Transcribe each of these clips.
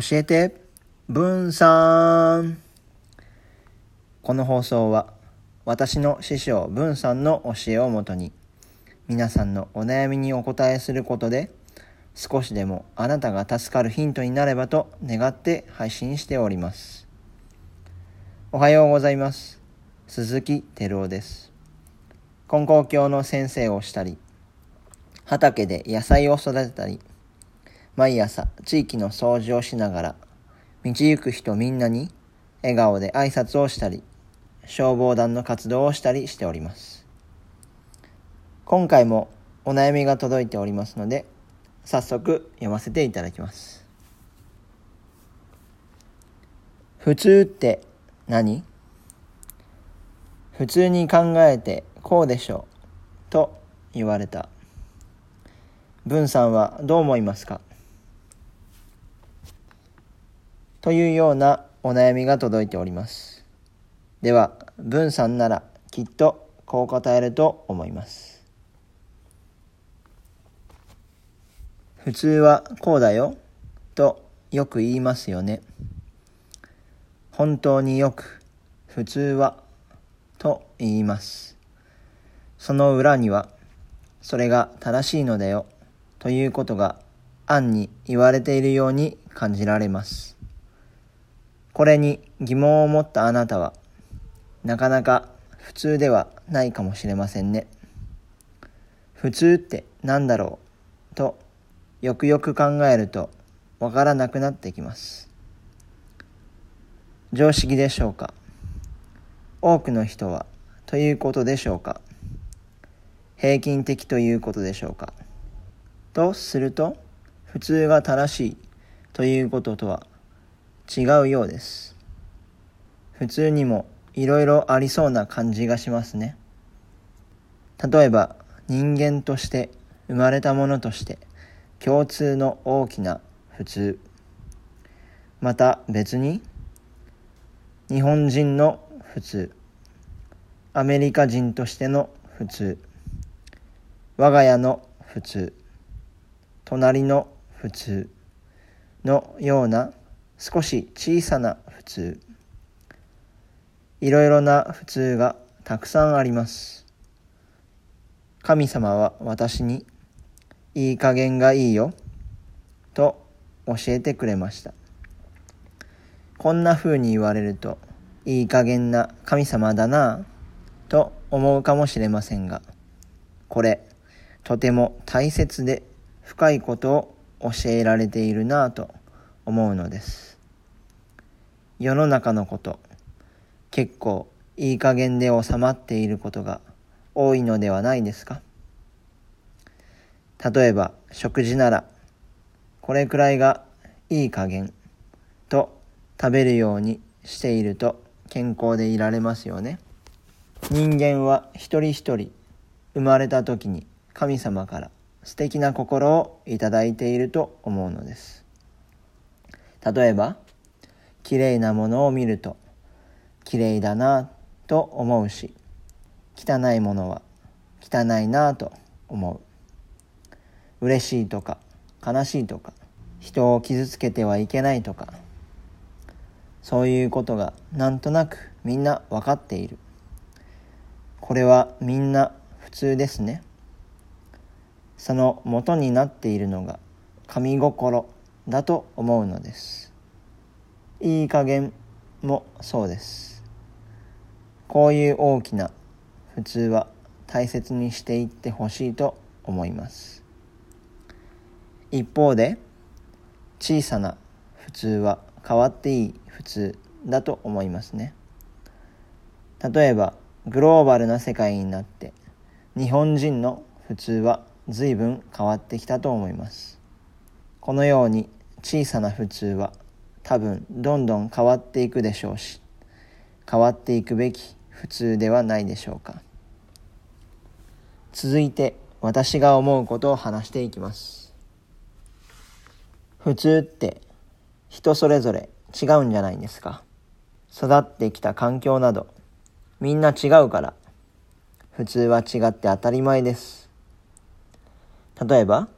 教えて、文さん。この放送は私の師匠文さんの教えをもとに皆さんのお悩みにお答えすることで少しでもあなたが助かるヒントになればと願って配信しております。おはようございます。鈴木照夫です。金光教の先生をしたり、畑で野菜を育てたり、毎朝地域の掃除をしながら、道行く人みんなに笑顔で挨拶をしたり、消防団の活動をしたりしております。今回もお悩みが届いておりますので、早速読ませていただきます。普通って何？普通に考えてこうでしょうと言われた。文さんはどう思いますか？というようなお悩みが届いております。では、文さんならきっとこう答えると思います。普通はこうだよとよく言いますよね。本当によく普通はと言います。その裏にはそれが正しいのだよということが暗に言われているように感じられます。これに疑問を持ったあなたは、なかなか普通ではないかもしれませんね。普通って何だろうと、よくよく考えるとわからなくなってきます。常識でしょうか多くの人はということでしょうか平均的ということでしょうかとすると普通が正しいということとは違うようです。普通にもいろいろありそうな感じがしますね。例えば人間として生まれたものとして共通の大きな普通。また別に日本人の普通。アメリカ人としての普通。我が家の普通。隣の普通のような少し小さな普通。いろいろな普通がたくさんあります。神様は私にいい加減がいいよ。と教えてくれました。こんな風に言われるといい加減な神様だなぁと思うかもしれませんがこれとても大切で深いことを教えられているなぁと思うのです。世の中のこと、結構いい加減で収まっていることが多いのではないですか？例えば食事なら、これくらいがいい加減と食べるようにしていると健康でいられますよね。人間は一人一人生まれた時に神様から素敵な心をいただいていると思うのです。例えば綺麗なものを見ると綺麗だなと思うし汚いものは汚いなと思う。嬉しいとか悲しいとか人を傷つけてはいけないとかそういうことがなんとなくみんな分かっている。これはみんな普通ですね。その元になっているのが神心。だと思うのです。いい加減もそうです。こういう大きな普通は大切にしていってほしいと思います。一方で小さな普通は変わっていい普通だと思いますね。例えばグローバルな世界になって日本人の普通は随分変わってきたと思います。このように小さな普通は多分どんどん変わっていくでしょうし変わっていくべき普通ではないでしょうか。続いて私が思うことを話していきます。普通って人それぞれ違うんじゃないですか。育ってきた環境などみんな違うから普通は違って当たり前です。例えば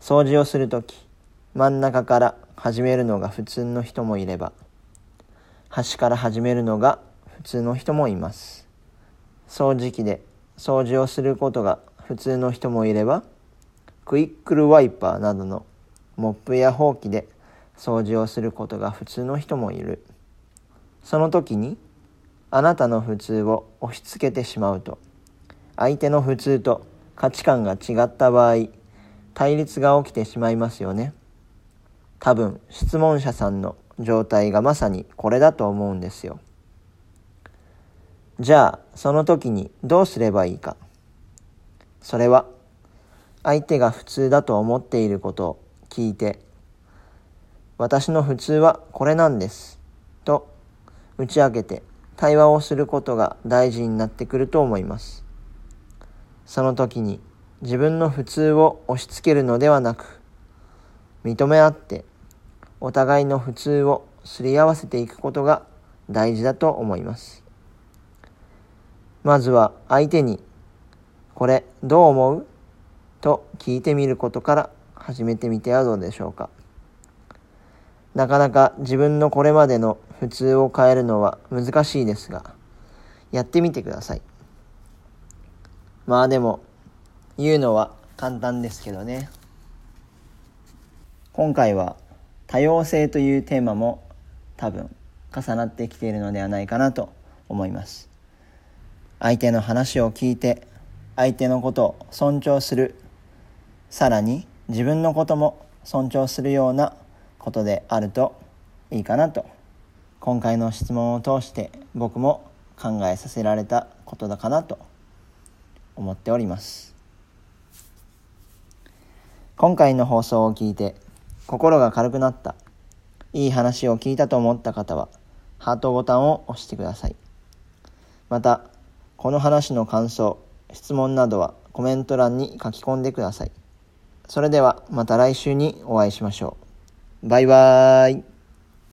掃除をするとき真ん中から始めるのが普通の人もいれば端から始めるのが普通の人もいます。掃除機で掃除をすることが普通の人もいればクイックルワイパーなどのモップやほうきで掃除をすることが普通の人もいる。その時にあなたの普通を押し付けてしまうと相手の普通と価値観が違った場合対立が起きてしまいますよね。多分質問者さんの状態がまさにこれだと思うんですよ。じゃあその時にどうすればいいか。それは相手が普通だと思っていることを聞いて私の普通はこれなんです。と打ち明けて対話をすることが大事になってくると思います。その時に自分の普通を押し付けるのではなく認め合ってお互いの普通をすり合わせていくことが大事だと思います。まずは相手に「これどう思う?」と聞いてみることから始めてみてはどうでしょうか。なかなか自分のこれまでの普通を変えるのは難しいですがやってみてください。まあでも言うのは簡単ですけどね。今回は多様性というテーマも多分重なってきているのではないかなと思います。相手の話を聞いて相手のことを尊重する。さらに自分のことも尊重するようなことであるといいかなと。今回の質問を通して僕も考えさせられたことだかなと思っております。今回の放送を聞いて心が軽くなった、いい話を聞いたと思った方は、ハートボタンを押してください。また、この話の感想、質問などはコメント欄に書き込んでください。それではまた来週にお会いしましょう。バイバーイ。